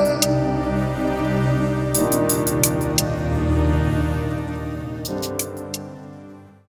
love.